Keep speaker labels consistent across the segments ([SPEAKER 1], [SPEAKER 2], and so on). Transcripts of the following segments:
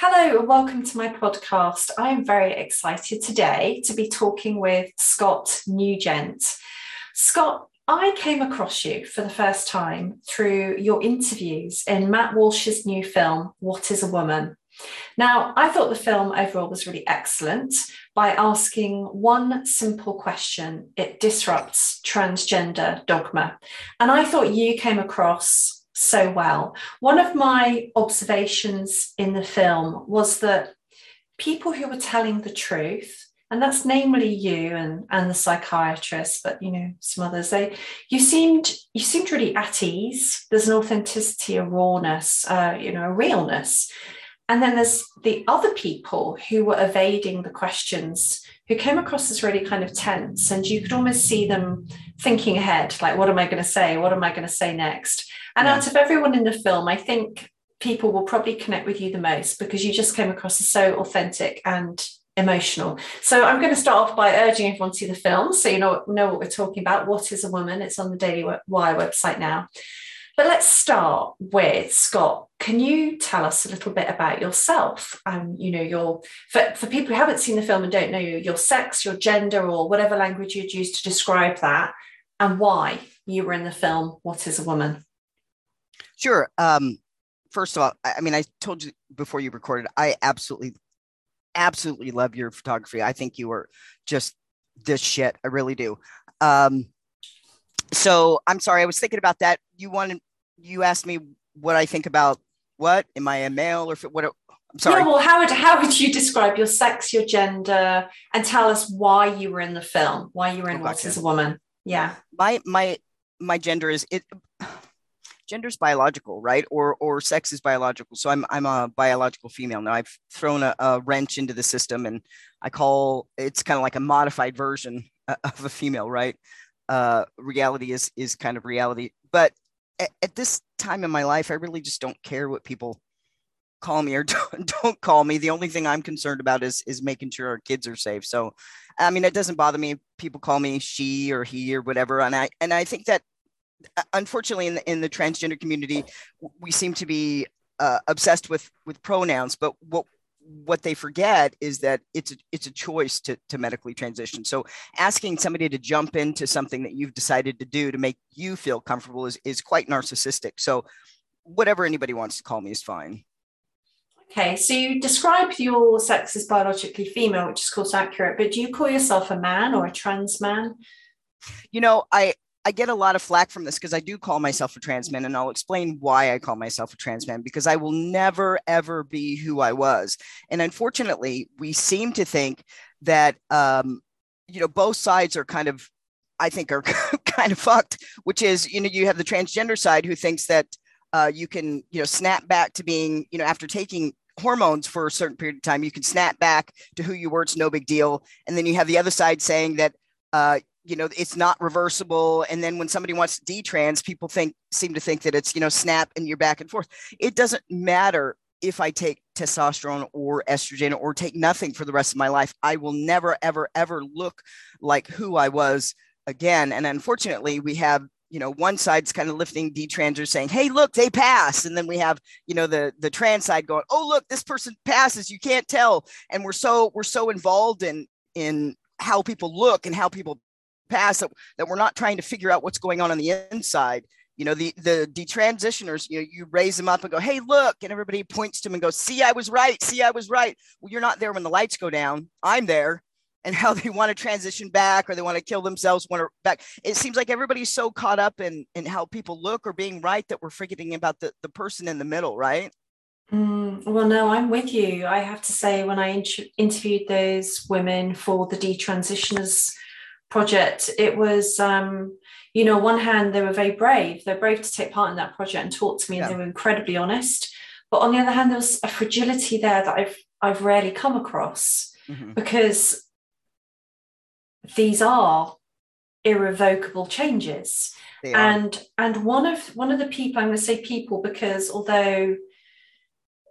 [SPEAKER 1] Hello and welcome to my podcast. I am very excited today to be talking with Scott Newgent. Scott, I came across you for the first time through your interviews in Matt Walsh's new film, What is a Woman? Now, I thought the film overall was really excellent by asking one simple question it disrupts transgender dogma. And I thought you came across so well. One of my observations in the film was that people who were telling the truth, and that's namely you and, and the psychiatrist, but you know, some others, they you seemed you seemed really at ease. There's an authenticity, a rawness, uh, you know, a realness. And then there's the other people who were evading the questions who came across as really kind of tense and you could almost see them thinking ahead like what am i going to say? What am i going to say next? And yeah. out of everyone in the film i think people will probably connect with you the most because you just came across as so authentic and emotional. So i'm going to start off by urging everyone to see the film so you know know what we're talking about. What is a woman? It's on the daily wire website now but let's start with Scott. Can you tell us a little bit about yourself? Um, you know, your for, for people who haven't seen the film and don't know you, your sex, your gender, or whatever language you'd use to describe that, and why you were in the film What is a Woman?
[SPEAKER 2] Sure. Um, first of all, I mean, I told you before you recorded, I absolutely, absolutely love your photography. I think you are just this shit. I really do. Um, so I'm sorry, I was thinking about that. You wanted you asked me what I think about what am I a male or what? I'm sorry.
[SPEAKER 1] Yeah, well, how would how would you describe your sex, your gender, and tell us why you were in the film, why you were in oh, What Is a Woman? Yeah.
[SPEAKER 2] My my my gender is it. Gender is biological, right? Or or sex is biological. So I'm I'm a biological female now. I've thrown a, a wrench into the system, and I call it's kind of like a modified version of a female, right? Uh, reality is is kind of reality, but at, at, this time in my life, I really just don't care what people call me or don't, don't call me. The only thing I'm concerned about is is making sure our kids are safe. So, I mean, it doesn't bother me. People call me she or he or whatever, and I and I think that uh, unfortunately in the, in the transgender community, we seem to be uh, obsessed with with pronouns. But what what they forget is that it's a, it's a choice to, to medically transition. So asking somebody to jump into something that you've decided to do to make you feel comfortable is, is quite narcissistic. So whatever anybody wants to call me is fine.
[SPEAKER 1] Okay, so you describe your sex as biologically female, which is of course accurate, but do you call yourself a man or a trans man?
[SPEAKER 2] You know, I I get a lot of flack from this because I do call myself a trans man, and I'll explain why I call myself a trans man because I will never ever be who I was. And unfortunately, we seem to think that um, you know both sides are kind of, I think, are kind of fucked. Which is, you know, you have the transgender side who thinks that uh, you can, you know, snap back to being, you know, after taking hormones for a certain period of time, you can snap back to who you were. It's no big deal. And then you have the other side saying that uh, you know it's not reversible. And then when somebody wants to detrans people think seem to think that it's you know snap and you're back and forth. It doesn't matter if i take testosterone or estrogen or take nothing for the rest of my life. I will never ever ever look like who i was again. And unfortunately we have you know one side's kind of lifting detransers saying hey look they pass and then we have you know the the trans side going oh look this person passes. You can't tell. And we're so we're so involved in in how people look and how people past that, that we're not trying to figure out what's going on on the inside. You know the the detransitioners you know you raise them up and go hey look and everybody points to them and goes see i was right. See i was right. Well you're not there when the lights go down. I'm there. And how they want to transition back or they want to kill themselves want to back. It seems like everybody's so caught up in in how people look or being right that we're forgetting about the, the person in the middle right?
[SPEAKER 1] Mm, well, no, I'm with you. I have to say, when I in- interviewed those women for the detransitioners project, it was, um, you know, one hand, they were very brave. They're brave to take part in that project and talk to me, yeah. and they were incredibly honest. But on the other hand, there was a fragility there that I've I've rarely come across mm-hmm. because these are irrevocable changes. And and one of one of the people I'm going to say people because although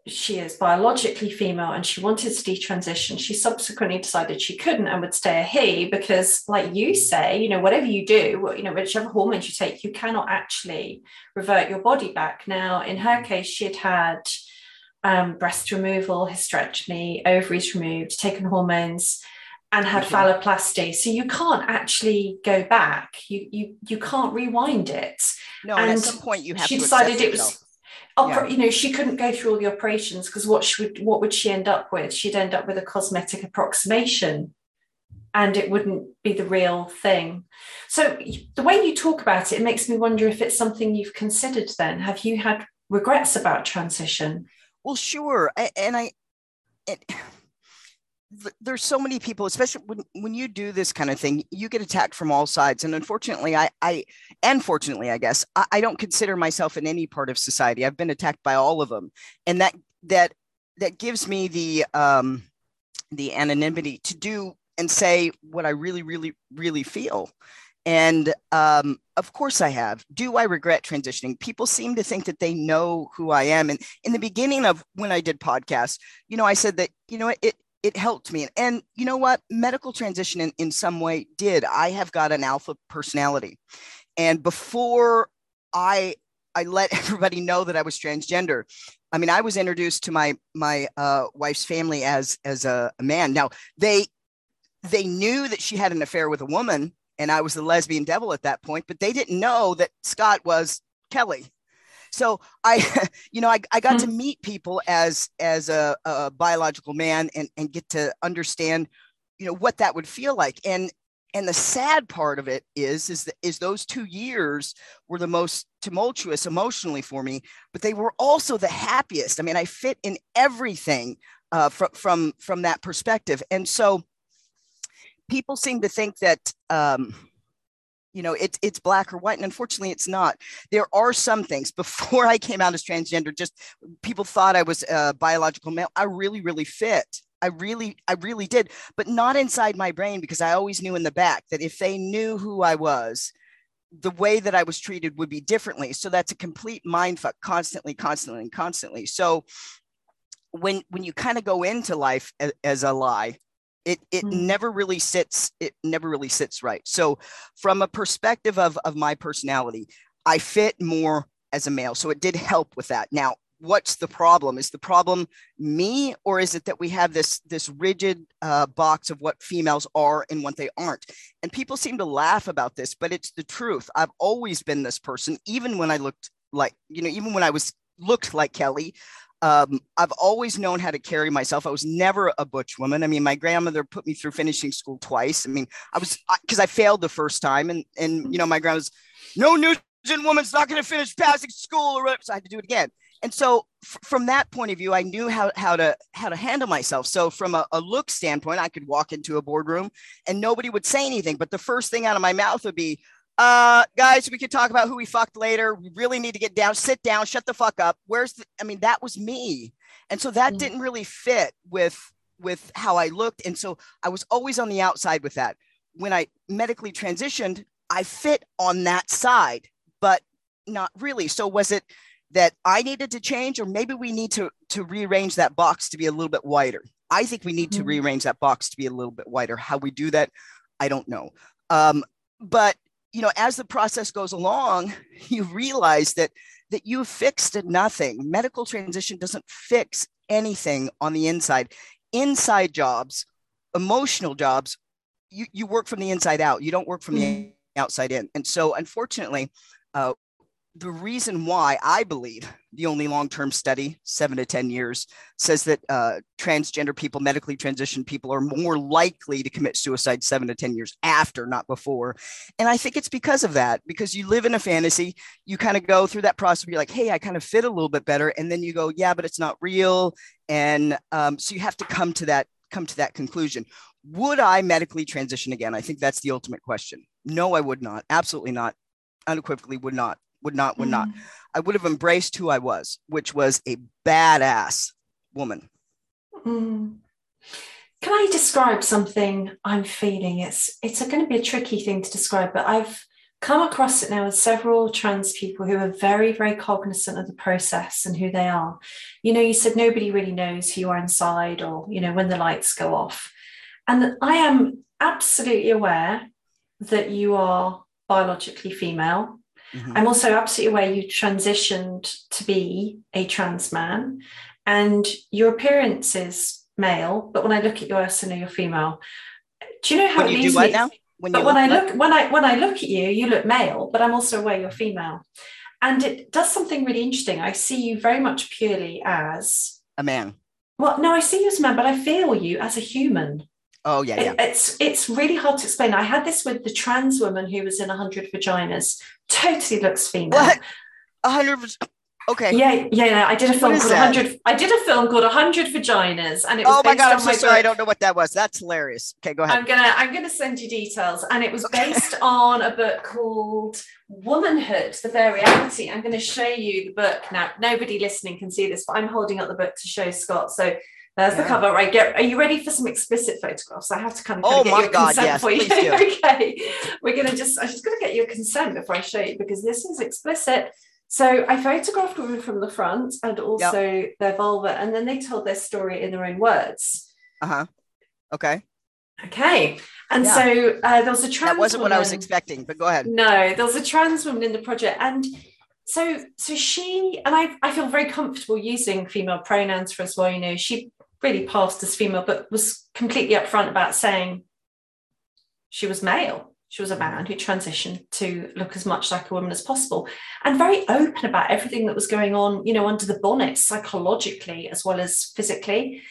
[SPEAKER 1] she is biologically female and she wanted to detransition. She subsequently decided she couldn't and would stay a he because, like you say, you know, whatever you do, you know, whichever hormones you take, you cannot actually revert your body back. Now, in her case, she had had um, breast removal, hysterectomy, ovaries removed, taken hormones, and had okay. phalloplasty. So you can't actually go back. You you you can't rewind it.
[SPEAKER 2] No, and, at some point you have.
[SPEAKER 1] She decided it was. Opera, yeah. you know, she couldn't go through all the operations because what she would, what would she end up with? She'd end up with a cosmetic approximation, and it wouldn't be the real thing. So the way you talk about it, it makes me wonder if it's something you've considered. Then, have you had regrets about transition?
[SPEAKER 2] Well, sure, and I. It, there's so many people especially when, when you do this kind of thing you get attacked from all sides and unfortunately i i and fortunately i guess I, I, don't consider myself in any part of society i've been attacked by all of them and that that that gives me the um the anonymity to do and say what i really really really feel and um, of course I have. Do I regret transitioning? People seem to think that they know who I am. And in the beginning of when I did podcasts, you know, I said that, you know, it, it helped me. And you know what? Medical transition in, in some way did. I have got an alpha personality. And before I I let everybody know that I was transgender. I mean, I was introduced to my my uh, wife's family as as a, a man. Now they they knew that she had an affair with a woman, and I was the lesbian devil at that point, but they didn't know that Scott was Kelly. So I, you know, I, I got mm-hmm. to meet people as as a, a biological man and and get to understand, you know, what that would feel like. And and the sad part of it is is that is those two years were the most tumultuous emotionally for me but they were also the happiest i mean i fit in everything uh, from from from that perspective and so people seem to think that um, you know it's it's black or white and unfortunately it's not. There are some things. Before i came out as transgender just people thought i was a biological male. I really really fit. I really i really did but not inside my brain because i always knew in the back that if they knew who i was the way that i was treated would be differently. So that's a complete mind fuck constantly constantly and constantly. So when when you kind of go into life as, as a lie it it mm-hmm. never really sits it never really sits right. So from a perspective of of my personality i fit more as a male so it did help with that. Now what's the problem? Is the problem me or is it that we have this this rigid uh, box of what females are and what they aren't? And people seem to laugh about this but it's the truth. I've always been this person even when i looked like you know even when i was looked like kelly um, I've always known how to carry myself. I was never a butch woman. I mean, my grandmother put me through finishing school twice. I mean, I was because I, I, failed the first time, and and you know, my grandma was no Newgent woman's not going to finish passing school, or so I had to do it again. And so, f- from that point of view, I knew how how to how to handle myself. So, from a, a look standpoint, I could walk into a boardroom and nobody would say anything, but the first thing out of my mouth would be, uh guys we could talk about who we fucked later. We really need to get down. Sit down. Shut the fuck up. Where's the i mean that was me. And so that mm. didn't really fit with with how i looked. And so i was always on the outside with that. When i medically transitioned i fit on that side but not really. So was it that i needed to change or maybe we need to to rearrange that box to be a little bit wider? I think we need mm to mm-hmm. rearrange that box to be a little bit wider. How we do that i don't know. Um, but you know, as the process goes along, you realize that that you fixed nothing. Medical transition doesn't fix anything on the inside. Inside jobs, emotional jobs, you, you work from the inside out. You don't work from mm-hmm. the outside in. And so, unfortunately, uh, the reason why I believe the only long term study, seven to 10 years, says that uh, transgender people, medically transitioned people, are more likely to commit suicide seven to 10 years after, not before. And I think it's because of that, because you live in a fantasy, you kind of go through that process you're like, hey, I kind of fit a little bit better. And then you go, yeah, but it's not real. And um, so you have to come to that come to that conclusion would i medically transition again i think that's the ultimate question no i would not absolutely not unequivocally would not would not, would mm. not. I would have embraced who I was, which was a badass woman.
[SPEAKER 1] Mm. Can I describe something I'm feeling? It's it's going to be a tricky thing to describe, but I've come across it now with several trans people who are very, very cognizant of the process and who they are. You know, you said nobody really knows who you are inside or, you know, when the lights go off. And I am absolutely aware that you are biologically female. Mm-hmm. I'm also absolutely aware you transitioned to be a trans man. and your appearance is male, but when I look at you, I also know you're female. Do you know how
[SPEAKER 2] when you
[SPEAKER 1] it
[SPEAKER 2] do what now?
[SPEAKER 1] When but when I look when I when I look at you, you look male, but I'm also aware you're female. And it does something really interesting. I see you very much purely as
[SPEAKER 2] a man.
[SPEAKER 1] Well, no, I see you as a man, but I feel you as a human.
[SPEAKER 2] Oh yeah, yeah. It,
[SPEAKER 1] it's it's really hard to explain. I had this with the trans woman who was in hundred vaginas. Totally looks female.
[SPEAKER 2] What? hundred Okay.
[SPEAKER 1] Yeah, yeah, yeah. I did a film called hundred. I did a film called hundred vaginas, and it
[SPEAKER 2] was.
[SPEAKER 1] Oh my
[SPEAKER 2] god! I'm so sorry.
[SPEAKER 1] Book.
[SPEAKER 2] I don't know what that was. That's hilarious. Okay, go ahead.
[SPEAKER 1] I'm gonna I'm gonna send you details, and it was based on a book called Womanhood: The Bare Reality. I'm going to show you the book now. Nobody listening can see this, but I'm holding up the book to show Scott. So there's yeah. the cover. Right, get. Are you ready for some explicit photographs? I have to kind of, kind
[SPEAKER 2] oh
[SPEAKER 1] of get
[SPEAKER 2] my
[SPEAKER 1] your
[SPEAKER 2] God,
[SPEAKER 1] consent
[SPEAKER 2] yes,
[SPEAKER 1] for you.
[SPEAKER 2] do.
[SPEAKER 1] okay, we're gonna just. I'm just gonna get your consent before I show you because this is explicit. So I photographed women from the front and also yep. their vulva, and then they told their story in their own words.
[SPEAKER 2] Uh huh. Okay.
[SPEAKER 1] Okay. And yeah. so uh, there was a trans.
[SPEAKER 2] That wasn't
[SPEAKER 1] woman.
[SPEAKER 2] what I was expecting, but go ahead.
[SPEAKER 1] No, there was a trans woman in the project, and so so she and I. I feel very comfortable using female pronouns for as well. You know, she really passed as female, but was completely upfront about saying she was male she was a man who transitioned to look as much like a woman as possible and very open about everything that was going on, you know, under the bonnet psychologically as well as physically.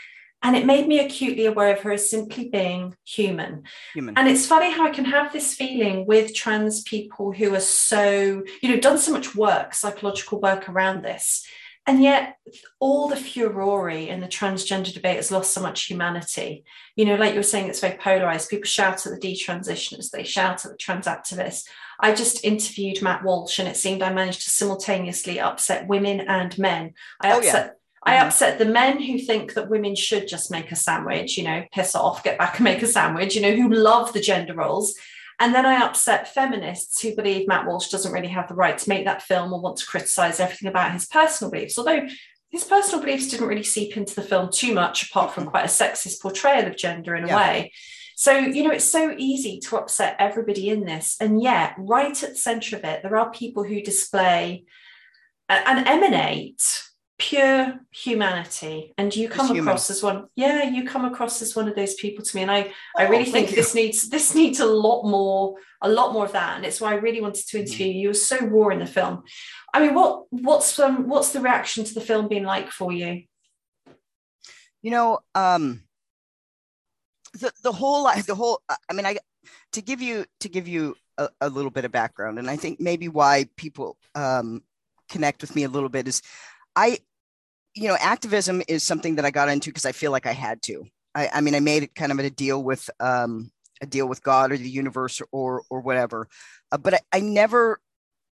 [SPEAKER 1] And it made me acutely aware of her as simply being human.
[SPEAKER 2] human.
[SPEAKER 1] And it's funny how I can have this feeling with trans people who are so, you know, done so much work, psychological work around this. And yet, all the furore in the transgender debate has lost so much humanity. You know, like you were saying, it's very polarized. People shout at the detransitioners, they shout at the trans activists. I just interviewed Matt Walsh, and it seemed I managed to simultaneously upset women and men. I
[SPEAKER 2] oh,
[SPEAKER 1] upset.
[SPEAKER 2] Yeah.
[SPEAKER 1] I mm-hmm. upset the men who think that women should just make a sandwich, you know, piss off, get back and make a sandwich, you know, who love the gender roles. And then I upset feminists who believe Matt Walsh doesn't really have the right to make that film or want to criticize everything about his personal beliefs. Although his personal beliefs didn't really seep into the film too much, apart from quite a sexist portrayal of gender in a yeah. way. So, you know, it's so easy to upset everybody in this. And yet, right at the center of it, there are people who display and emanate pure humanity. And you come across as one yeah you come across as one of those people to me. And i oh, i really think you. this needs this needs a lot more a lot more of that. And it's why i really wanted to interview you. You were so raw in the film. I mean what what's um what's the reaction to the film been like for you?
[SPEAKER 2] You know um the the whole the whole i mean i to give you to give you a, a little bit of background and i think maybe why people um connect with me a little bit is I, you know, activism is something that I got into because I feel like I had to. I, I mean, I made it kind of a deal with um, a deal with God or the universe or or whatever, uh, but I, I never,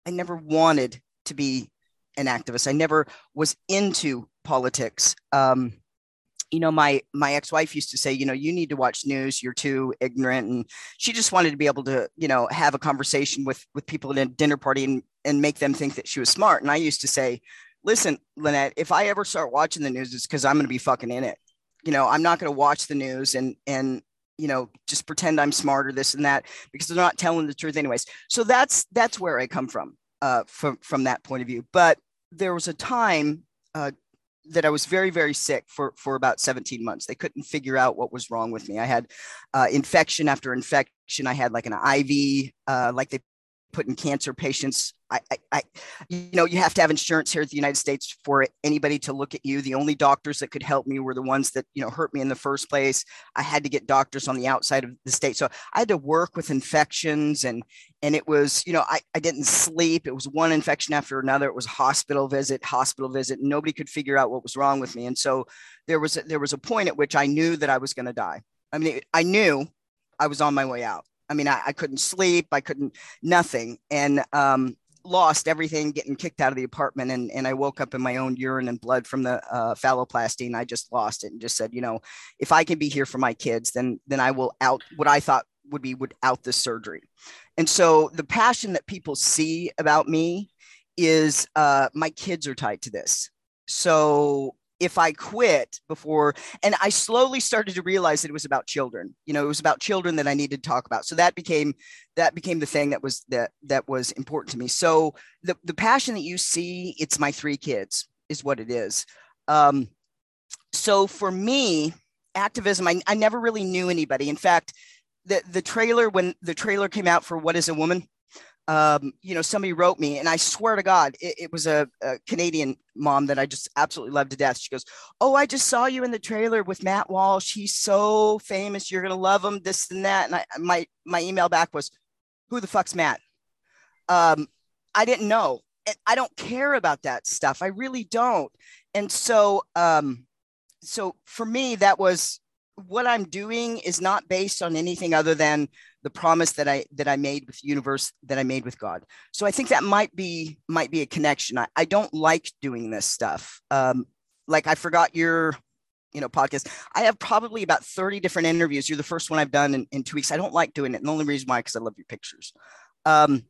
[SPEAKER 2] I never wanted to be an activist. I never was into politics. Um, you know, my my ex-wife used to say, you know, you need to watch news. You're too ignorant, and she just wanted to be able to, you know, have a conversation with with people at a dinner party and and make them think that she was smart. And I used to say, listen, Lynette, if I ever start watching the news, it's because I'm going to be fucking in it. You know, I'm not going to watch the news and and you know just pretend I'm smarter, this and that, because they're not telling the truth anyways. So that's that's where I come from, uh, from from that point of view. But there was a time uh, that I was very very sick for for about 17 months. They couldn't figure out what was wrong with me. I had uh, infection after infection. I had like an IV, uh, like they put in cancer patients. I, I, I, you know, you have to have insurance here in the United States for anybody to look at you. The only doctors that could help me were the ones that, you know, hurt me in the first place. I had to get doctors on the outside of the state. So I had to work with infections and, and it was, you know, I, I didn't sleep. It was one infection after another. It was hospital visit, hospital visit. Nobody could figure out what was wrong with me. And so there was, a, there was a point at which I knew that I was going to die. I mean, I knew I was on my way out. I mean, I, I couldn't sleep, I couldn't nothing, and um, lost everything getting kicked out of the apartment. And, and I woke up in my own urine and blood from the uh, phalloplasty, and I just lost it and just said, you know, if I can be here for my kids, then then I will out what I thought would be would out this surgery. And so the passion that people see about me is uh, my kids are tied to this. So if I quit before, and I slowly started to realize that it was about children. You know, it was about children that I needed to talk about. So that became that became the thing that was that that was important to me. So the the passion that you see, it's my three kids, is what it is. Um, so for me, activism, I, I never really knew anybody. In fact, the, the trailer, when the trailer came out for What is a Woman, um, you know, somebody wrote me, and I swear to God, it, it was a, a, Canadian mom that I just absolutely loved to death. She goes, "Oh, I just saw you in the trailer with Matt Walsh. He's so famous. You're gonna love him. This and that." And I, my my email back was, "Who the fuck's Matt?" Um, I didn't know. And I don't care about that stuff. I really don't. And so, um, so for me, that was what I'm doing is not based on anything other than the promise that I that I made with universe that I made with God. So I think that might be might be a connection. I, I don't like doing this stuff. Um, like I forgot your you know podcast. I have probably about 30 different interviews. You're the first one I've done in, in two weeks. I don't like doing it. And the only reason why because I love your pictures. Um,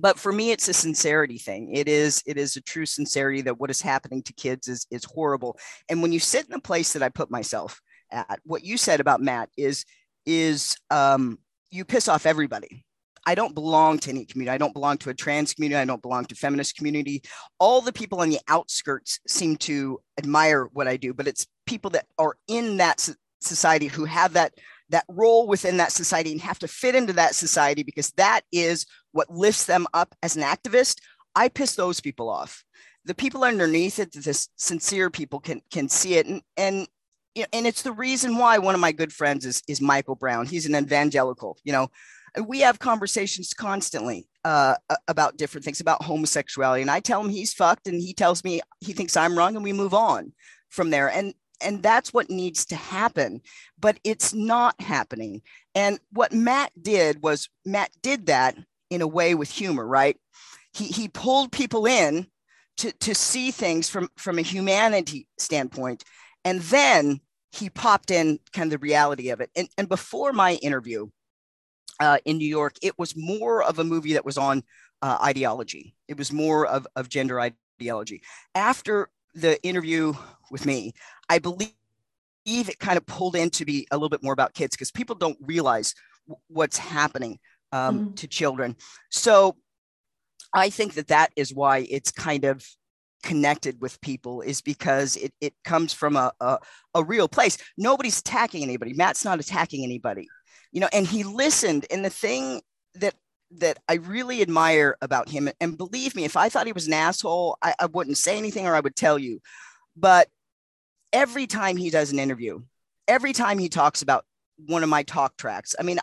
[SPEAKER 2] but for me it's a sincerity thing it is it is a true sincerity that what is happening to kids is is horrible and when you sit in the place that i put myself at what you said about matt is is um, you piss off everybody I don't belong to any community. I don't belong to a trans community. I don't belong to feminist community. All the people on the outskirts seem to admire what I do, but it's people that are in that society who have that that role within that society and have to fit into that society because that is what lifts them up as an activist. I piss those people off. The people underneath it, the sincere people can can see it, and and and it's the reason why one of my good friends is is Michael Brown. He's an evangelical. You know, we have conversations constantly uh, about different things about homosexuality, and I tell him he's fucked, and he tells me he thinks I'm wrong, and we move on from there. And and that's what needs to happen but it's not happening and what matt did was matt did that in a way with humor right he, he pulled people in to, to see things from from a humanity standpoint and then he popped in kind of the reality of it and, and before my interview uh, in new york it was more of a movie that was on uh, ideology it was more of, of gender ideology after the interview with me, I believe Eve it kind of pulled in to be a little bit more about kids because people don't realize what's happening um, mm-hmm. to children. So I think that that is why it's kind of connected with people is because it, it comes from a, a, a real place. Nobody's attacking anybody. Matt's not attacking anybody, you know, and he listened. And the thing that that I really admire about him, and believe me, if I thought he was an asshole, I, I wouldn't say anything or I would tell you. But every time he does an interview, every time he talks about one of my talk tracks, I mean,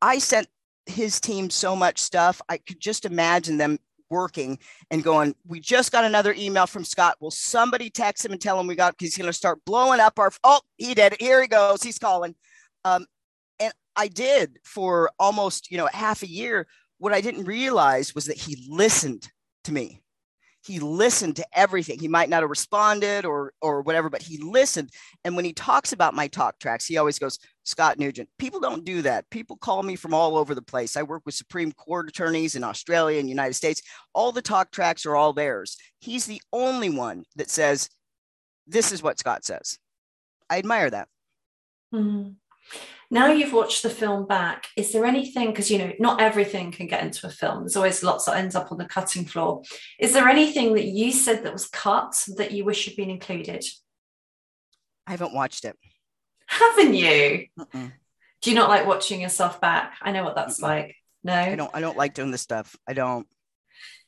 [SPEAKER 2] I sent his team so much stuff. I could just imagine them working and going, We just got another email from Scott. Will somebody text him and tell him we got, he's going to start blowing up our, oh, he did. Here he goes. He's calling. Um, and I did for almost, you know, half a year. What I didn't realize was that he listened to me he listened to everything he might not have responded or or whatever but he listened and when he talks about my talk tracks he always goes scott newgent. People don't do that. People call me from all over the place. I work with supreme court attorneys in australia and united states. All the talk tracks are all theirs. He's the only one that says this is what scott says. I admire that.
[SPEAKER 1] Mm-hmm. Now you've watched the film back is there anything because you know not everything can get into a film. There's always lots that ends up on the cutting floor. Is there anything that you said that was cut that you wish had been included?
[SPEAKER 2] I haven't watched it
[SPEAKER 1] haven't you? Mm-mm. do you not like watching yourself back? I know what that's Mm-mm. like. No?
[SPEAKER 2] I don't i don't like doing this stuff. I don't.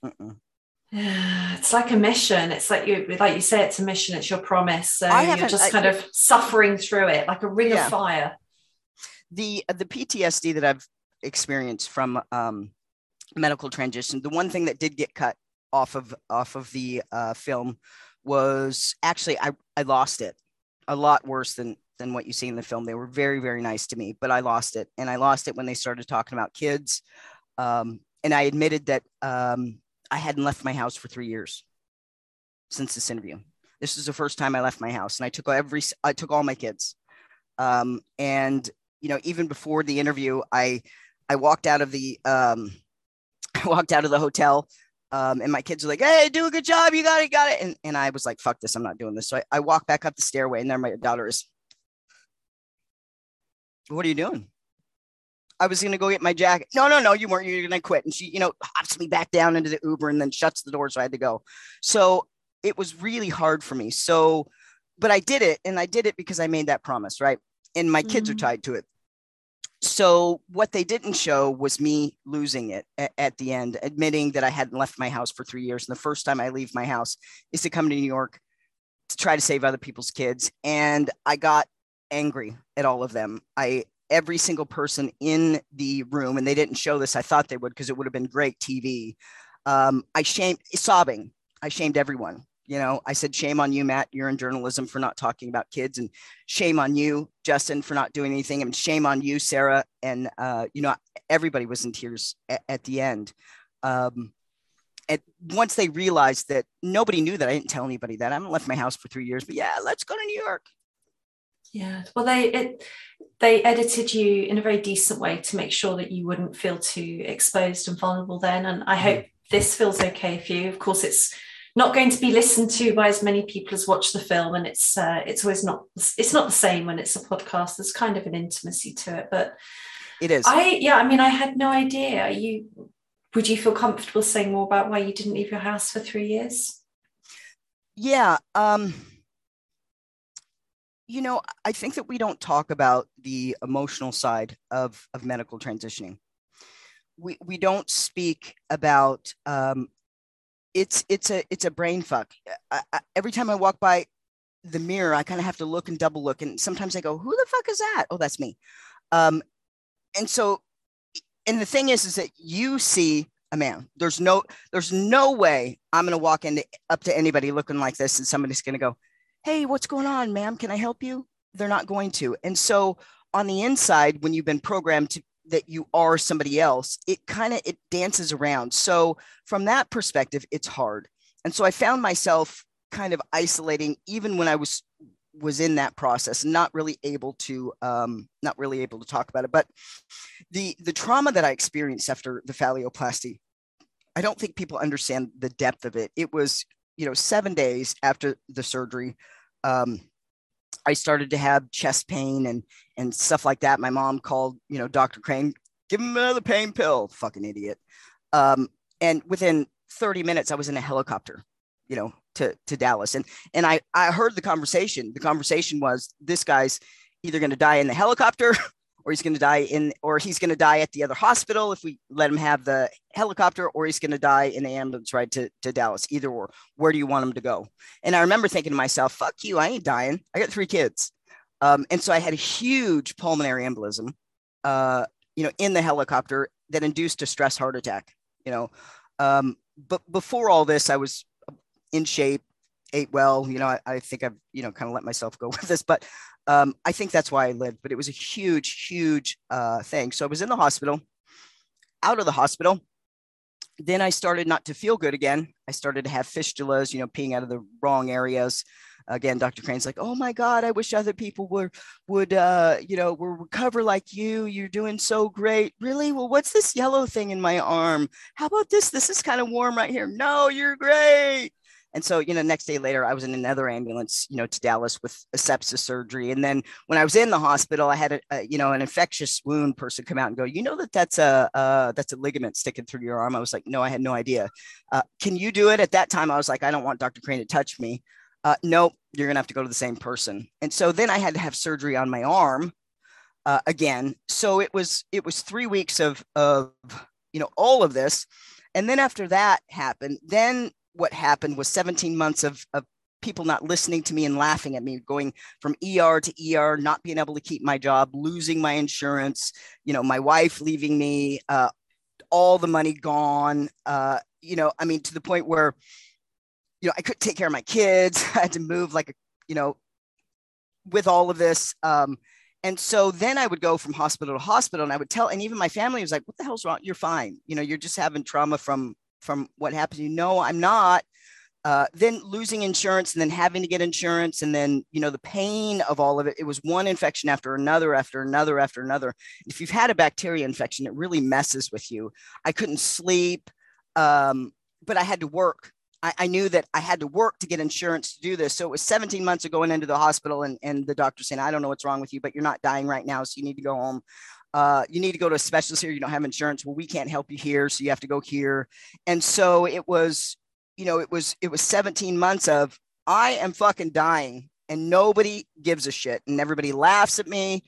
[SPEAKER 1] Mm-mm. it's like a mission. It's like you like you say it's a mission. It's your promise. So you're just kind I, of suffering through it like a ring yeah. of fire.
[SPEAKER 2] The the PTSD that I've experienced from um, medical transition, the one thing that did get cut off of off of the uh, film was actually I, I lost it a lot worse than than what you see in the film. They were very very nice to me, but I lost it, and I lost it when they started talking about kids. Um, and I admitted that um, I hadn't left my house for three years since this interview. This is the first time I left my house, and I took every I took all my kids, um, and you know, even before the interview, I I walked out of the um, I walked out of the hotel. Um, and my kids were like, "Hey, do a good job! You got it, got it!" And, and I was like, "Fuck this! I'm not doing this." So I, I walked back up the stairway, and there my daughter is. What are you doing? I was gonna go get my jacket. No, no, no, you weren't. You're gonna quit. And she, you know, hops me back down into the Uber and then shuts the door, so I had to go. So it was really hard for me. So but I did it, and I did it because I made that promise, right? And my kids mm-hmm. are tied to it. So what they didn't show was me losing it at, at the end, admitting that I hadn't left my house for three years. And the first time I leave my house is to come to New York to try to save other people's kids. And I got angry at all of them. I every single person in the room, and they didn't show this. I thought they would because it would have been great TV. Um, I shamed, sobbing. I shamed everyone. You know, I said, shame on you, Matt. You're in journalism for not talking about kids, and shame on you, Justin, for not doing anything, and shame on you, Sarah. And uh, you know, everybody was in tears at, at the end. Um, and once they realized that nobody knew that I didn't tell anybody that I haven't left my house for three years, but yeah, let's go to New York.
[SPEAKER 1] Yeah, well, they it, they edited you in a very decent way to make sure that you wouldn't feel too exposed and vulnerable then. And I hope this feels okay for you. Of course, it's not going to be listened to by as many people as watch the film, and it's uh, it's always not it's not the same when it's a podcast. There's kind of an intimacy to it, but
[SPEAKER 2] it is.
[SPEAKER 1] I yeah, I mean, I had no idea. You would you feel comfortable saying more about why you didn't leave your house for three years?
[SPEAKER 2] Yeah. Um you know, I think that we don't talk about the emotional side of, of medical transitioning. We, we don't speak about um, it's it's a it's a brain fuck. I, I, every time I walk by the mirror, I kind of have to look and double look, and sometimes I go, "Who the fuck is that?" Oh, that's me. Um, and so, and the thing is, is that you see a man. There's no there's no way I'm going to walk into up to anybody looking like this, and somebody's going to go, hey, what's going on, ma'am? Can I help you? They're not going to. And so on the inside, when you've been programmed to that you are somebody else, it kind of it dances around. So from that perspective, it's hard. And so I found myself kind of isolating even when I was was in that process not really able to um, not really able to talk about it but the the trauma that i experienced after the phalloplasty i don't think people understand the depth of it it was you know, seven days after the surgery, um, I started to have chest pain and and stuff like that. My mom called, you know, Dr. Crane, give him another pain pill, fucking idiot. Um, and within 30 minutes, I was in a helicopter, you know, to to Dallas. And and I I heard the conversation. The conversation was this guy's either going to die in the helicopter or he's going to die in, or he's going to die at the other hospital if we let him have the helicopter, or he's going to die in the ambulance ride to, to Dallas, either or. Where do you want him to go? And I remember thinking to myself, fuck you, I ain't dying. I got three kids. Um, and so I had a huge pulmonary embolism, uh, you know, in the helicopter that induced a stress heart attack, you know. Um, but before all this, I was in shape, ate well, you know, I, I think I've, you know, kind of let myself go with this, but um, I think that's why I lived, but it was a huge, huge uh, thing. So I was in the hospital, out of the hospital. Then I started not to feel good again. I started to have fistulas, you know, peeing out of the wrong areas. Again, Dr. Crane's like, "Oh my God, I wish other people were would, uh, you know, were recover like you. You're doing so great. Really? Well, what's this yellow thing in my arm? How about this? This is kind of warm right here. No, you're great. And so, you know, next day later, I was in another ambulance, you know, to Dallas with a sepsis surgery. And then when I was in the hospital, I had a, a you know, an infectious wound person come out and go, you know, that that's a, uh, that's a ligament sticking through your arm. I was like, no, I had no idea. Uh, can you do it? At that time, I was like, I don't want Dr. Crane to touch me. Uh, nope, you're going to have to go to the same person. And so then I had to have surgery on my arm uh, again. So it was, it was three weeks of, of, you know, all of this. And then after that happened, then what happened was 17 months of, of people not listening to me and laughing at me going from er to er not being able to keep my job losing my insurance you know my wife leaving me uh, all the money gone uh, you know i mean to the point where you know i couldn't take care of my kids i had to move like a you know with all of this um, and so then i would go from hospital to hospital and i would tell and even my family was like what the hell's wrong? You're fine. You know you're just having trauma from from what happened you know i'm not uh, then losing insurance and then having to get insurance and then you know the pain of all of it. It was one infection after another after another after another. If you've had a bacteria infection it really messes with you. I couldn't sleep um, but i had to work. I, I, knew that i had to work to get insurance to do this. So it was 17 months of going into the hospital and, and the doctor saying i don't know what's wrong with you but you're not dying right now so you need to go home uh, you need to go to a specialist here. You don't have insurance. Well, we can't help you here, so you have to go here. And so it was, you know, it was it was 17 months of I am fucking dying. and nobody gives a shit, and everybody laughs at me.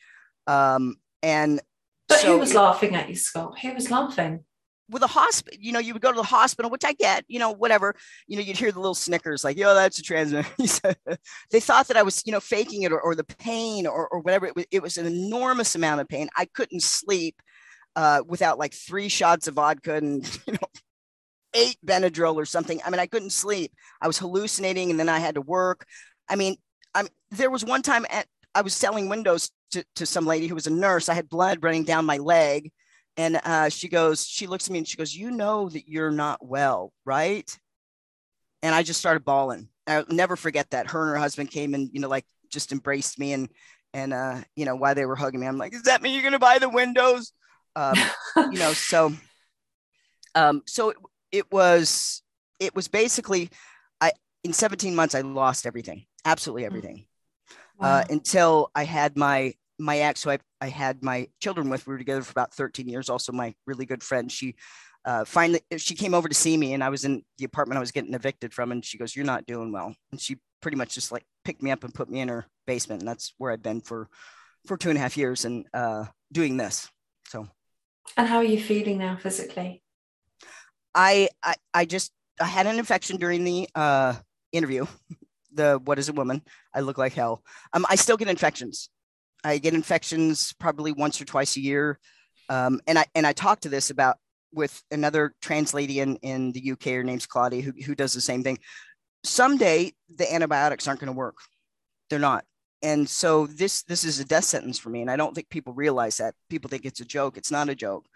[SPEAKER 2] Um, and
[SPEAKER 1] but so, who was laughing at you, Scott? Who was laughing?
[SPEAKER 2] With a hospital, you know, you would go to the hospital, which I get, you know, whatever, you know, you'd hear the little snickers like, yo, that's a transmitter. they thought that I was, you know, faking it or, or the pain or, or whatever. It was, it was an enormous amount of pain. I couldn't sleep uh, without like three shots of vodka and, you know, eight Benadryl or something. I mean, I couldn't sleep. I was hallucinating and then I had to work. I mean, I'm, there was one time at, I was selling windows to, to some lady who was a nurse. I had blood running down my leg and uh, she goes, she looks at me and she goes, You know that you're not well, right? And I just started bawling. I'll never forget that. Her and her husband came and, you know, like just embraced me and, and, uh, you know, why they were hugging me, I'm like, Does that mean you're going to buy the windows? Um, you know, so, um, so it, it was, it was basically, I, in 17 months, I lost everything, absolutely mm. everything. Uh, wow. Uh, until I had my my ex, who I, I had my children with, we were together for about 13 years. Also, my really good friend, she uh, finally she came over to see me, and I was in the apartment I was getting evicted from, and she goes, "You're not doing well," and she pretty much just like picked me up and put me in her basement, and that's where I'd been for for two and a half years and uh, doing this. So,
[SPEAKER 1] and how are you feeling now physically?
[SPEAKER 2] I I, I just I had an infection during the uh, interview. the what is a woman? I look like hell. Um, I still get infections. I get infections probably once or twice a year. Um, and I and I talked to this about with another trans lady in, in the UK, her name's Claudia, who, who does the same thing. Someday the antibiotics aren't going to work. They're not. And so this this is a death sentence for me. And I don't think people realize that. People think it's a joke. It's not a joke.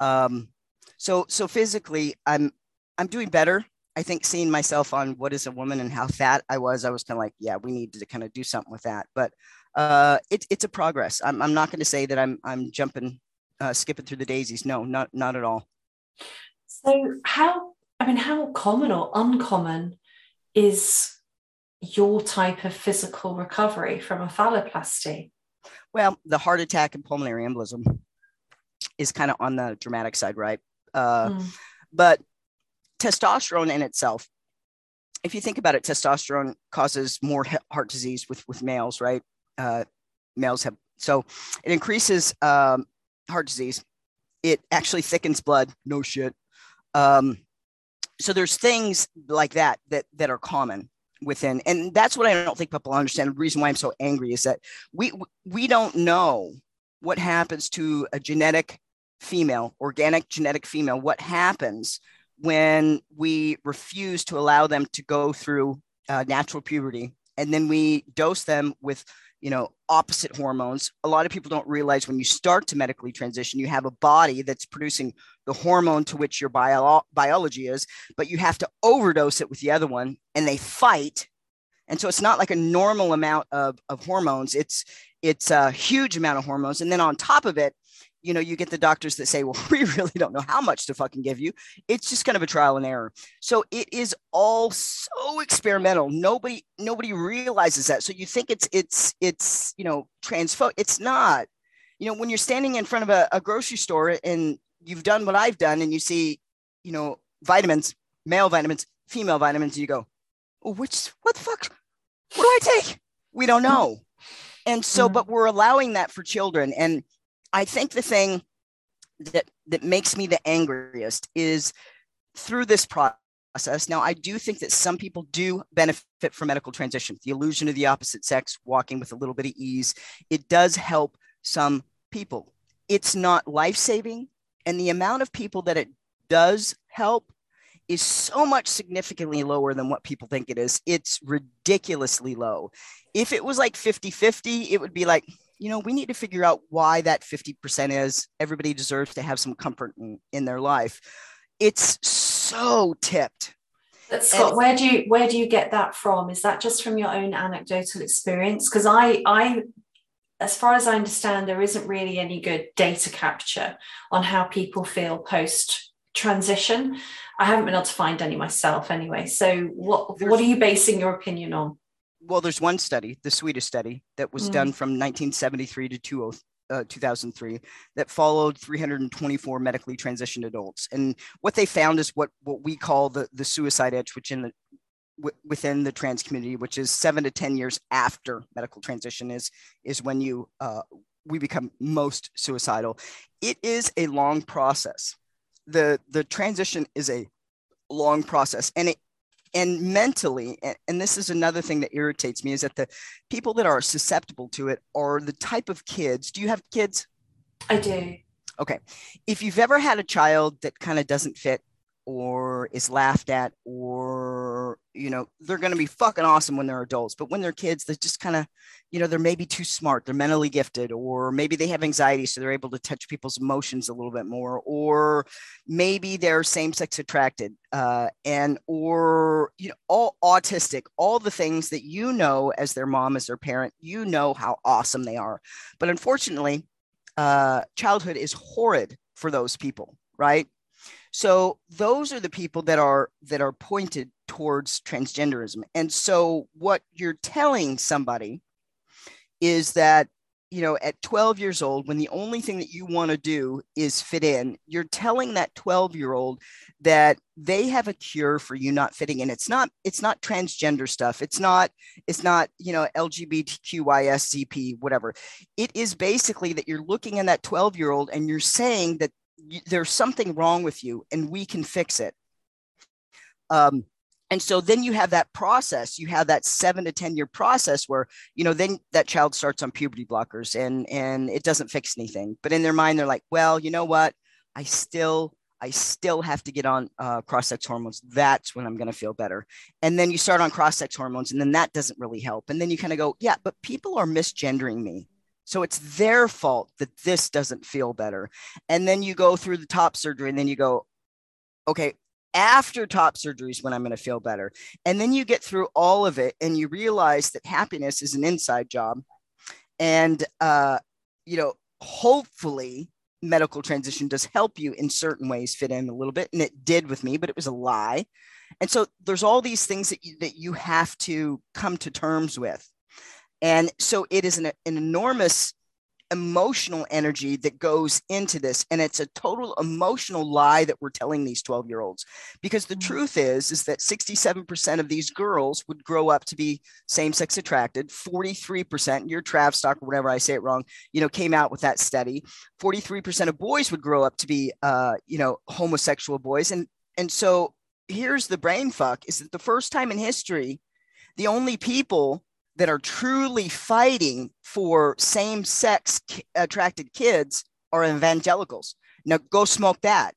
[SPEAKER 2] Um, so so physically I'm I'm doing better. I think seeing myself on what is a woman and how fat I was, I was kind of like, yeah, we need to kind of do something with that. But uh, it, it's a progress. I'm, I'm not going to say that I'm, I'm jumping, uh, skipping through the daisies. No, not, not at all.
[SPEAKER 1] So how, I mean, how common or uncommon is your type of physical recovery from a phalloplasty?
[SPEAKER 2] Well, the heart attack and pulmonary embolism is kind of on the dramatic side, right? Uh, mm. But testosterone in itself, if you think about it, testosterone causes more heart disease with, with males, right? Uh, males have. So it increases um, heart disease. It actually thickens blood. No shit. Um, so there's things like that that that are common within, and that's what I don't think people understand. The reason why I'm so angry is that we we don't know what happens to a genetic female, organic genetic female. What happens when we refuse to allow them to go through uh, natural puberty, and then we dose them with you know opposite hormones. A lot of people don't realize when you start to medically transition you have a body that's producing the hormone to which your bio- biology is but you have to overdose it with the other one and they fight. And so it's not like a normal amount of, of hormones. It's it's a huge amount of hormones. And then on top of it you know, you get the doctors that say, well, we really don't know how much to fucking give you. It's just kind of a trial and error. So it is all so experimental. Nobody, nobody realizes that. So you think it's, it's, it's, you know, transpho, it's not, you know, when you're standing in front of a, a grocery store and you've done what I've done and you see, you know, vitamins, male vitamins, female vitamins, and you go, oh, which, what the fuck? What do I take? We don't know. And so, mm-hmm. but we're allowing that for children. And, I think the thing that that makes me the angriest is through this process. Now, I do think that some people do benefit from medical transition, the illusion of the opposite sex, walking with a little bit of ease. It does help some people. It's not life saving, and the amount of people that it does help is so much significantly lower than what people think it is. It's ridiculously low. If it was like 50 50, it would be like, you know, we need to figure out why that 50% is. Everybody deserves to have some comfort in, in their life. It's so tipped.
[SPEAKER 1] But Scott, and, where do you where do you get that from? Is that just from your own anecdotal experience? Because I I as far as I understand, there isn't really any good data capture on how people feel post transition. I haven't been able to find any myself anyway. So what what are you basing your opinion on?
[SPEAKER 2] Well, there's one study, the Swedish study, that was mm. done from 1973 to 20, uh, 2003 that followed 324 medically transitioned adults. And what they found is what, what we call the, the suicide edge, which in the w- within the trans community, which is seven to 10 years after medical transition is, is when you, uh, we become most suicidal. It is a long process. The, the transition is a long process and it, and mentally and, this is another thing that irritates me is that the people that are susceptible to it are the type of kids do you have kids?
[SPEAKER 1] I do.
[SPEAKER 2] Okay. If you've ever had a child that kind of doesn't fit or is laughed at or you know they're going to be fucking awesome when they're adults but when they're kids they're just kind of you know they're maybe too smart they're mentally gifted or maybe they have anxiety so they're able to touch people's emotions a little bit more or maybe they're same-sex attracted uh, and or you know all autistic all the things that you know as their mom as their parent you know how awesome they are. But unfortunately uh, childhood is horrid for those people right? So those are the people that are that are pointed towards transgenderism. And so what you're telling somebody is that you know at 12 years old when the only thing that you want to do is fit in you're telling that 12 year old that they have a cure for you not fitting in. It's not it's not transgender stuff. It's not it's not you know lgbtqyscp whatever. It is basically that you're looking in that 12 year old and you're saying that there's something wrong with you and we can fix it. Um, and so then you have that process you have that seven to ten year process where you know then that child starts on puberty blockers and and it doesn't fix anything. But in their mind they're like well you know what? I still i still have to get on uh, cross-sex hormones. That's when i'm going to feel better. And then you start on cross-sex hormones and then that doesn't really help. And then you kind of go yeah but people are misgendering me. So it's their fault that this doesn't feel better. And then you go through the top surgery and then you go, okay, after top surgery is when I'm going to feel better. And then you get through all of it and you realize that happiness is an inside job. And, uh, you know, hopefully medical transition does help you in certain ways fit in a little bit. And it did with me, but it was a lie. And so there's all these things that you, that you have to come to terms with. And so it is an, an enormous emotional energy that goes into this and it's a total emotional lie that we're telling these 12 year olds because the mm-hmm. truth is is that 67% of these girls would grow up to be same sex attracted 43% your Travstock or whatever i say it wrong you know came out with that study 43% of boys would grow up to be uh, you know homosexual boys and and so here's the brain fuck is that the first time in history the only people that are truly fighting for same sex attracted kids are evangelicals. Now go smoke that.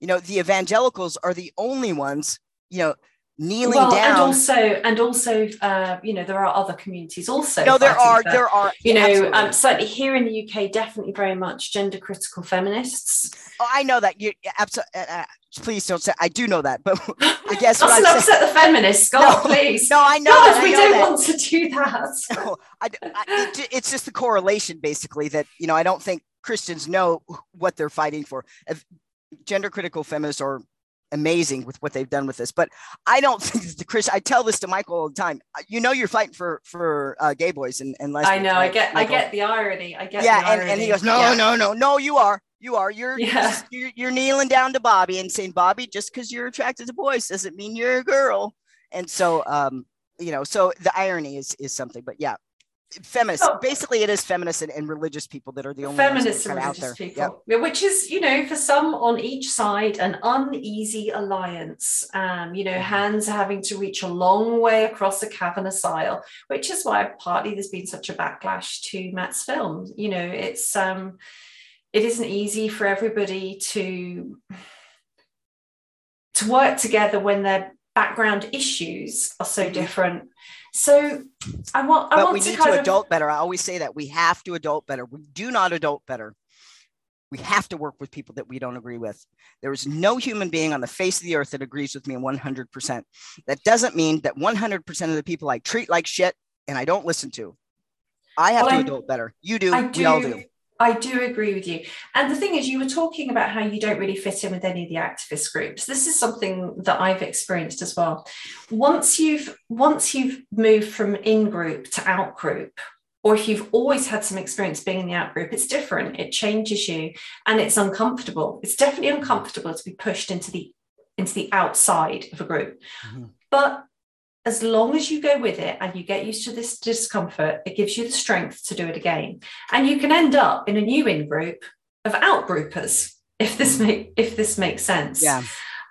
[SPEAKER 2] You know, the evangelicals are the only ones, you know, kneeling well, down.
[SPEAKER 1] And also, and also, uh, you know, there are other communities also.
[SPEAKER 2] No, there are, for, there are.
[SPEAKER 1] You know, um, certainly here in the UK, definitely very much gender critical feminists.
[SPEAKER 2] Oh, I know that. You absolutely. Uh, uh, please don't say. I do know that, but I guess
[SPEAKER 1] what I'm upset the feminists. God, no, please.
[SPEAKER 2] No, I know.
[SPEAKER 1] God, we
[SPEAKER 2] know
[SPEAKER 1] don't
[SPEAKER 2] that.
[SPEAKER 1] want to do that.
[SPEAKER 2] No, I, I, it, it's just the correlation, basically. That you know, I don't think Christians know what they're fighting for. If gender critical feminists are amazing with what they've done with this. But I don't think the Chris. I tell this to Michael all the time. Uh, you know, you're fighting for for uh, gay boys and, and lesbians.
[SPEAKER 1] I know. Right? I get. Michael? I get the irony. I get.
[SPEAKER 2] Yeah, and, and he goes, no, yeah. no, no, no. You are. You are. You're, yeah. you're. You're kneeling down to Bobby and saying, Bobby, just because you're attracted to boys doesn't mean you're a girl. And so, um, you know, so the irony is is something. But yeah, feminist oh. basically it is feminists and, and, religious people that are the only
[SPEAKER 1] feminists and religious people yep. which is you know for some on each side an uneasy alliance um you know mm-hmm. hands having to reach a long way across a cavernous aisle which is why partly there's been such a backlash to matt's film you know it's um it isn't easy for everybody to to work together when their background issues are so mm-hmm. different so I want, I
[SPEAKER 2] but
[SPEAKER 1] want
[SPEAKER 2] we
[SPEAKER 1] to
[SPEAKER 2] need to adult better. I always say that we have to adult better. We do not adult better. We have to work with people that we don't agree with. There is no human being on the face of the earth that agrees with me 100%. That doesn't mean that 100% of the people I treat like shit and I don't listen to. I have well, to I, adult better. You do. do. We all do.
[SPEAKER 1] I do agree with you. And the thing is, you were talking about how you don't really fit in with any of the activist groups. This is something that I've experienced as well. Once you've once you've moved from in group to out group, or if you've always had some experience being in the out group, it's different. It changes you, and it's uncomfortable. It's definitely uncomfortable to be pushed into the into the outside of a group. Mm-hmm. But as long as you go with it and you get used to this discomfort, it gives you the strength to do it again. And you can end up in a new in group of out groupers, if this make if this makes sense.
[SPEAKER 2] Yeah.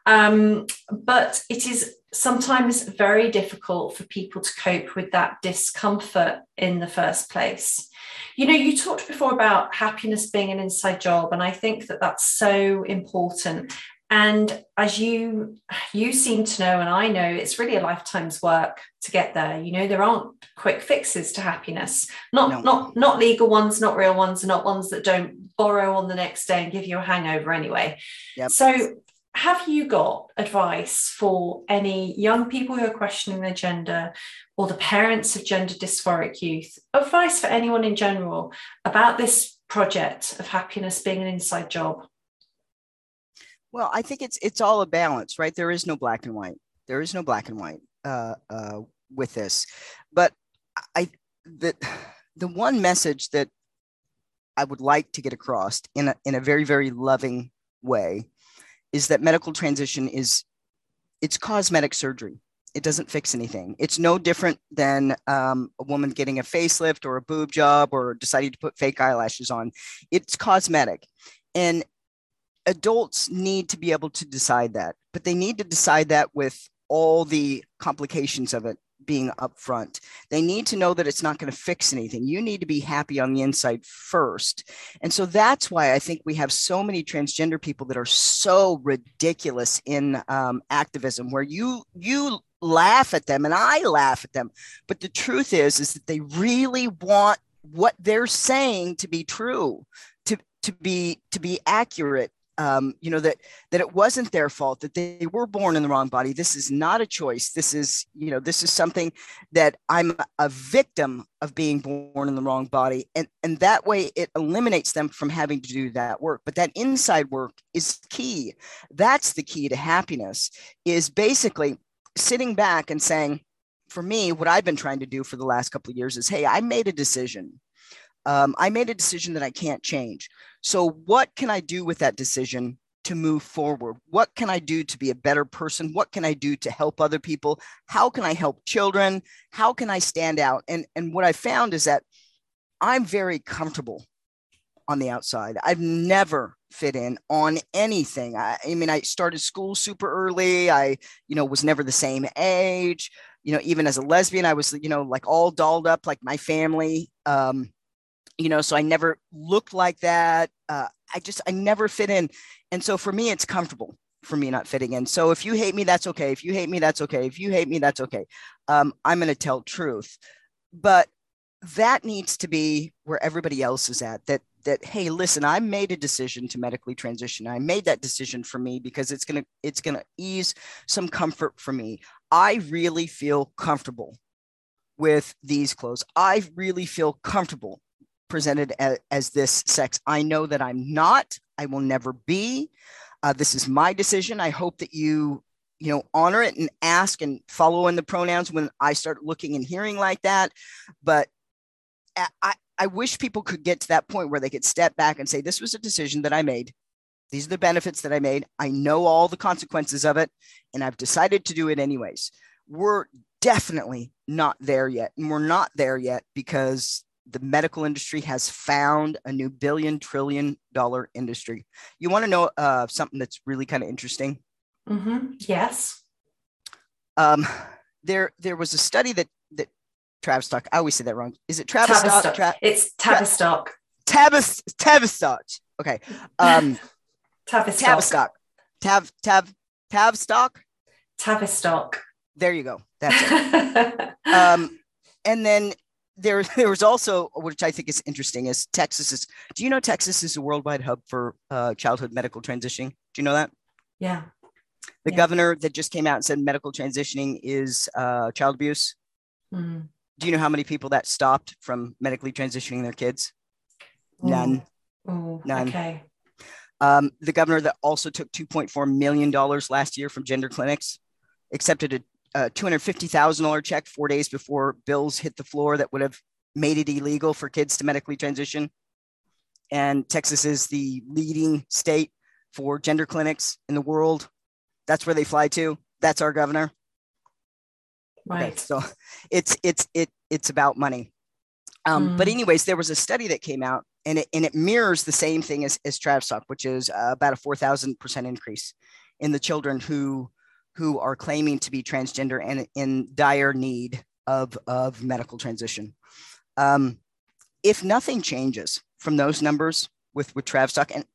[SPEAKER 1] Um, but it is sometimes very difficult for people to cope with that discomfort in the first place. You know, you talked before about happiness being an inside job, and I think that that's so important. And as you you seem to know, and I know, it's really a lifetime's work to get there. You know, there aren't quick fixes to happiness. Not no. not not legal ones, not real ones, and not ones that don't borrow on the next day and give you a hangover anyway. Yep. So have you got advice for any young people who are questioning their gender or the parents of gender dysphoric youth? Advice for anyone in general about this project of happiness being an inside job?
[SPEAKER 2] Well, I think it's it's all a balance, right? There is no black and white. There is no black and white uh, uh, with this, but I the the one message that I would like to get across in a in a very very loving way is that medical transition is it's cosmetic surgery. It doesn't fix anything. It's no different than um, a woman getting a facelift or a boob job or deciding to put fake eyelashes on. It's cosmetic. And adults need to be able to decide that but they need to decide that with all the complications of it being upfront. They need to know that it's not going to fix anything. You need to be happy on the inside first. And so that's why I think we have so many transgender people that are so ridiculous in um, activism, where you you laugh at them and I laugh at them. But the truth is, is that they really want what they're saying to be true, to to be to be accurate um, you know that that it wasn't their fault that they were born in the wrong body. This is not a choice. This is you know this is something that i'm a victim of being born in the wrong body. And and that way it eliminates them from having to do that work. But that inside work is key. That's the key to happiness is basically sitting back and saying for me what i've been trying to do for the last couple of years is hey i made a decision um, I made a decision that I can't change. So, what can I do with that decision to move forward? What can I do to be a better person? What can I do to help other people? How can I help children? How can I stand out? And, and what I found is that I'm very comfortable on the outside. I've never fit in on anything. I, I, mean, I started school super early. I, you know, was never the same age. You know, even as a lesbian, I was, you know, like all dolled up like my family. Um, you know so i never looked like that uh, i just i never fit in. And so for me it's comfortable for me not fitting in. So if you hate me that's okay. If you hate me that's okay. If you hate me that's okay. Um, i'm going to tell truth. But that needs to be where everybody else is at that that hey listen i made a decision to medically transition. I made that decision for me because it's going to it's going to ease some comfort for me. I really feel comfortable with these clothes. I really feel comfortable presented as, as this sex. I know that I'm not, I will never be. Uh, this is my decision. I hope that you you know honor it and ask and follow in the pronouns when i start looking and hearing like that but i i wish people could get to that point where they could step back and say this was a decision that i made these are the benefits that i made i know all the consequences of it and i've decided to do it anyways we're definitely not there yet and we're not there yet because the medical industry has found a new billion trillion dollar industry. You want to know uh, something that's really kind of interesting?
[SPEAKER 1] Mm-hmm. Yes.
[SPEAKER 2] Um, there, there was a study that that Tavistock. I always say that wrong. Is it Tavistock?
[SPEAKER 1] Tra- it's Tavistock.
[SPEAKER 2] Tavis Tavistock. Okay. Um,
[SPEAKER 1] Tavistock.
[SPEAKER 2] Tavistock. Tav Tav Tavistock.
[SPEAKER 1] Tavistock.
[SPEAKER 2] There you go. That's it. um, and then there, there was also, which I think is interesting, is Texas is. Do you know Texas is a worldwide hub for uh, childhood medical transitioning? Do you know that?
[SPEAKER 1] Yeah.
[SPEAKER 2] The
[SPEAKER 1] yeah.
[SPEAKER 2] governor that just came out and said medical transitioning is uh, child abuse.
[SPEAKER 1] Mm.
[SPEAKER 2] Do you know how many people that stopped from medically transitioning their kids?
[SPEAKER 1] Ooh.
[SPEAKER 2] None.
[SPEAKER 1] Ooh,
[SPEAKER 2] None.
[SPEAKER 1] Okay.
[SPEAKER 2] Um, the governor that also took $2.4 million last year from gender clinics accepted a a $250,000 check four days before bills hit the floor that would have made it illegal for kids to medically transition. And Texas is the leading state for gender clinics in the world. That's where they fly to. That's our governor.
[SPEAKER 1] Right.
[SPEAKER 2] Okay, so it's it's it it's about money. Um, mm. But anyways, there was a study that came out, and it and it mirrors the same thing as as Tavistock, which is uh, about a four thousand percent increase in the children who who are claiming to be transgender and in dire need of of medical transition. Um, if nothing changes from those numbers with with Tavistock, and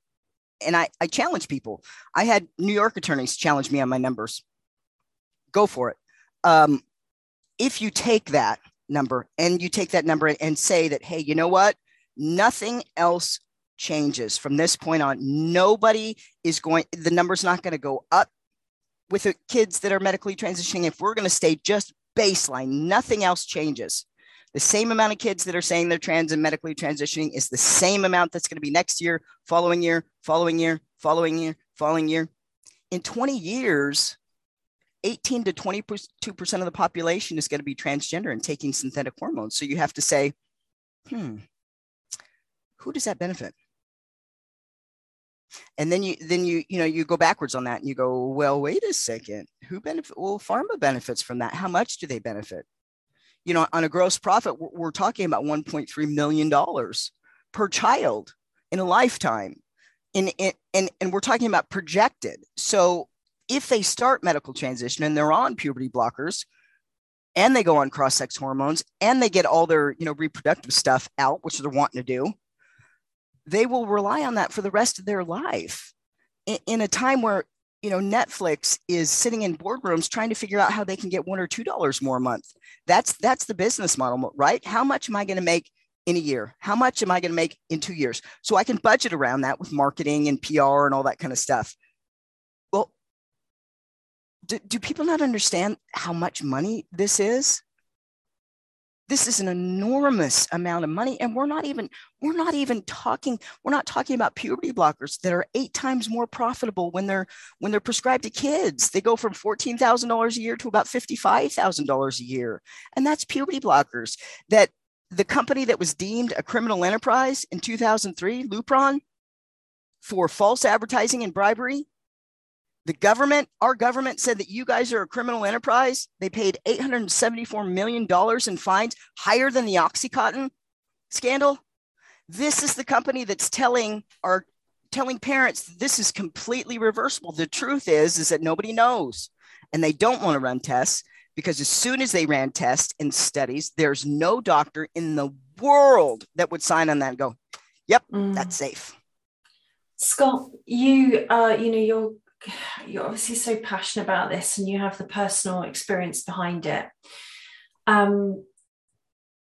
[SPEAKER 2] and I, I challenge people. I had New York attorneys challenge me on my numbers. Go for it. Um, if you take that number and you take that number and say that, hey, you know what? Nothing else changes from this point on. Nobody is going, the number's not going to go up with the kids that are medically transitioning. If we're going to stay just baseline, nothing else changes. The same amount of kids that are saying they're trans and medically transitioning is the same amount that's going to be next year, following year, following year, following year, following year. In 20 years, 18 to 22% of the population is going to be transgender and taking synthetic hormones. So you have to say, hmm, who does that benefit? And then you then you you know you go backwards on that and you go, well, wait a second, who benefit? Well, pharma benefits from that. How much do they benefit? You know, on a gross profit, we're talking about 1.3 million dollars per child in a lifetime. And, and, and we're talking about projected. So if they start medical transition and they're on puberty blockers and they go on cross-sex hormones and they get all their you know reproductive stuff out which they're wanting to do they will rely on that for the rest of their life. In, a time where you know netflix is sitting in boardrooms trying to figure out how they can get one or two dollars more a month. That's that's the business model right? How much am i going to make in a year? How much am i going to make in two years? So i can budget around that with marketing and pr and all that kind of stuff. Well, do, do people not understand how much money this is? This is an enormous amount of money and we're not even we're not even talking we're not talking about puberty blockers that are eight times more profitable when they're when they're prescribed to kids. They go from $14000 a year to about $55000 a year. And that's puberty blockers that the company that was deemed a criminal enterprise in 2003 lupron for false advertising and bribery the government, our government said that you guys are a criminal enterprise. They paid $874 million in fines, higher than the Oxycontin scandal. This is the company that's telling our telling parents this is completely reversible. The truth is, is that nobody knows. And they don't want to run tests because as soon as they ran tests and studies, there's no doctor in the world that would sign on that and go, yep, mm. that's safe.
[SPEAKER 1] Scott, you uh, you know, you're you're obviously so passionate about this and you have the personal experience behind it. Um,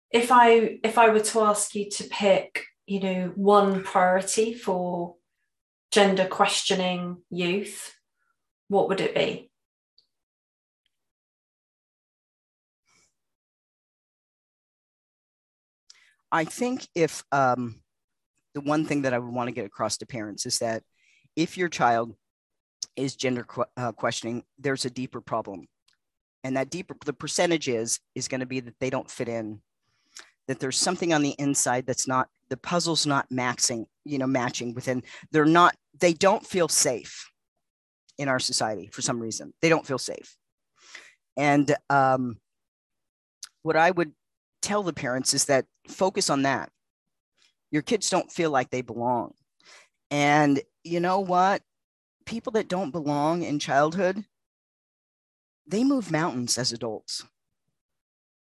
[SPEAKER 1] if i if i were to ask you to pick you know one priority for gender questioning youth what would it be?
[SPEAKER 2] I think if um, the one thing that i would want to get across to parents is that if your child is gender qu- uh, questioning, there's a deeper problem. And that deeper, the percentage is, is going to be that they don't fit in, that there's something on the inside that's not, the puzzle's not maxing, you know, matching within, they're not, they don't feel safe in our society for some reason. They don't feel safe. And um, what I would tell the parents is that focus on that. Your kids don't feel like they belong. And you know what? People that don't belong in childhood, they move mountains as adults.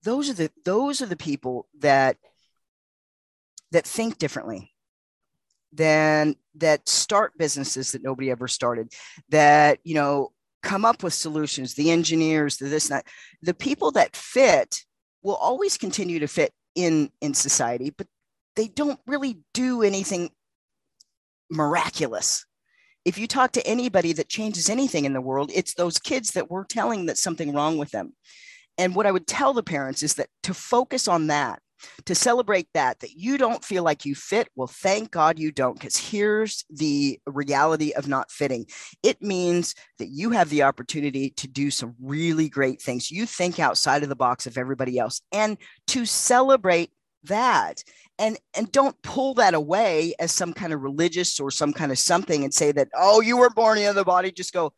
[SPEAKER 2] Those are the those are the people that that think differently than that start businesses that nobody ever started that you know come up with solutions the engineers the this that the people that fit will always continue to fit in in society but they don't really do anything miraculous if you talk to anybody that changes anything in the world, it's those kids that we're telling that something wrong with them. And what I would tell the parents is that to focus on that, to celebrate that, that you don't feel like you fit. Well, thank God you don't, because here's the reality of not fitting. It means that you have the opportunity to do some really great things. You think outside of the box of everybody else and to celebrate that and and don't pull that away as some kind of religious or some kind of something and say that oh you were born in the body just go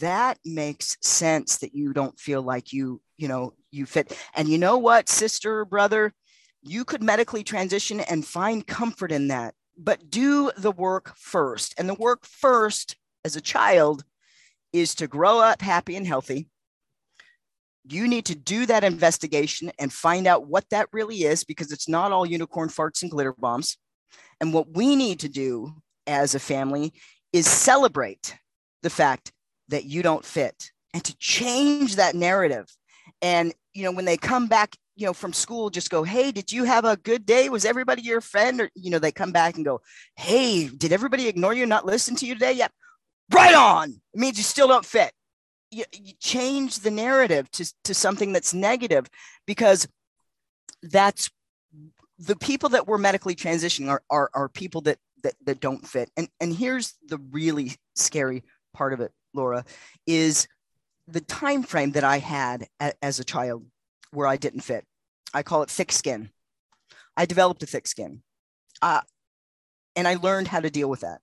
[SPEAKER 2] that makes sense that you don't feel like you you know you fit. And you know what, sister, brother, you could medically transition and find comfort in that, but do the work first. And the work first as a child is to grow up happy and healthy. You need to do that investigation and find out what that really is because it's not all unicorn farts and glitter bombs. And what we need to do as a family is celebrate the fact that you don't fit and to change that narrative. And, you know, when they come back, you know, from school, just go, Hey, did you have a good day? Was everybody your friend? Or, you know, they come back and go, Hey, did everybody ignore you, not listen to you today? Yep. Right on. It means you still don't fit. You, you change the narrative to, to something that's negative because that's the people that we're medically transitioning are, are, are people that, that, that don't fit. And, and here's the really scary part of it, Laura, is the time frame that I had a, as a child where I didn't fit. I call it thick skin. I developed a thick skin, uh, and I learned how to deal with that.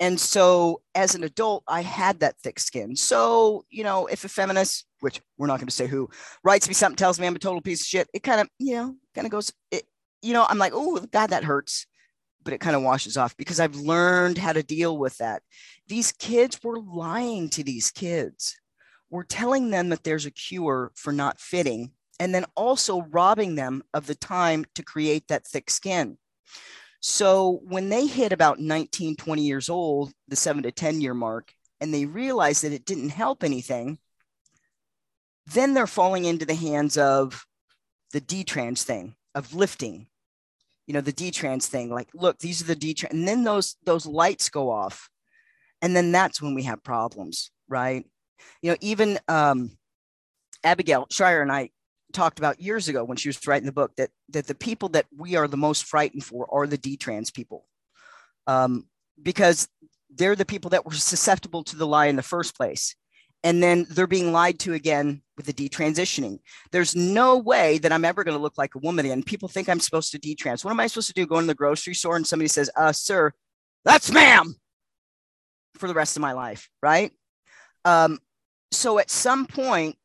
[SPEAKER 2] And so, as an adult, I had that thick skin. So, you know, if a feminist, which we're not going to say who, writes me something, tells me I'm a total piece of shit, it kind of, you know, kind of goes, it, you know, I'm like, oh, God, that hurts but it kind of washes off because I've learned how to deal with that. These kids, were lying to these kids. We're telling them that there's a cure for not fitting, and then also robbing them of the time to create that thick skin. So when they hit about 19, 20 years old, the seven to 10 year mark, and they realize that it didn't help anything, then they're falling into the hands of the detrans thing, of lifting, you know the detrans thing like look these are the detrans and then those those lights go off and then that's when we have problems right? You know even um, abigail shrier and i talked about years ago when she was writing the book that that the people that we are the most frightened for are the detrans people um, because they're the people that were susceptible to the lie in the first place and then they're being lied to again with the detransitioning. There's no way that I'm ever going to look like a woman again. People think I'm supposed to detrans. What am I supposed to do? Go in the grocery store and somebody says, uh, sir, that's ma'am for the rest of my life, right? Um, so at some point,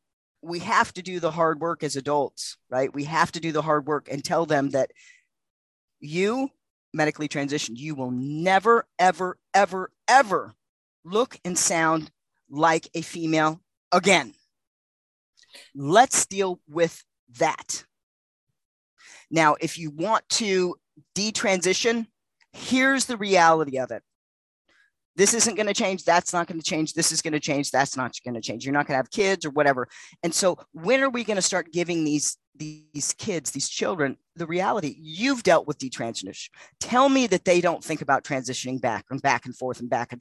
[SPEAKER 2] we have to do the hard work as adults, right? We have to do the hard work and tell them that you medically transitioned, you will never, ever, ever, ever look and sound like a female again. Let's deal with that. Now, if you want to detransition, here's the reality of it. This isn't going to change. That's not going to change. This is going to change. That's not going to change. You're not going to have kids or whatever. And so, when are we going to start giving these these kids, these children, the reality? You've dealt with detransition. Tell me that they don't think about transitioning back and back and forth and back and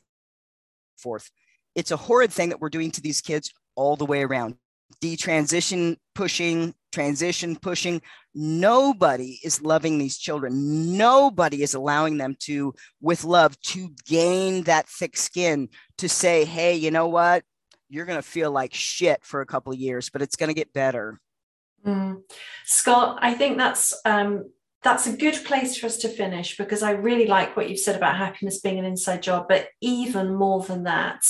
[SPEAKER 2] forth it's a horrid thing that we're doing to these kids all the way around. Detransition pushing, transition pushing. Nobody is loving these children. Nobody is allowing them to, with love, to gain that thick skin to say, hey, you know what? You're going to feel like shit for a couple of years, but it's going to get better.
[SPEAKER 1] Mm. Scott, I think that's um, that's a good place for us to finish because I really like what you've said about happiness being an inside job, but even more than that,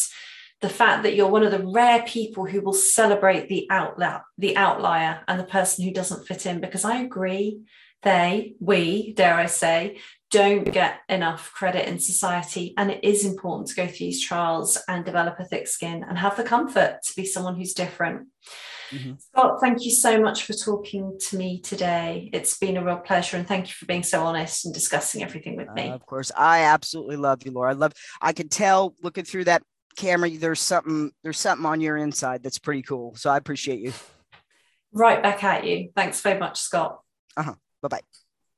[SPEAKER 1] the fact that you're one of the rare people who will celebrate the outlier, the outlier and the person who doesn't fit in, because I agree, they, we, dare I say, don't get enough credit in society. And it is important to go through these trials and develop a thick skin and have the comfort to be someone who's different. Mm-hmm. Scott, thank you so much for talking to me today. It's been a real pleasure, and thank you for being so honest and discussing everything with me.
[SPEAKER 2] Uh, of course, I absolutely love you, Laura. I love. I can tell looking through that camera there's something there's something on your inside that's pretty cool. So i appreciate you.
[SPEAKER 1] Right back at you. Thanks very much scott.
[SPEAKER 2] Uh-huh. Bye-bye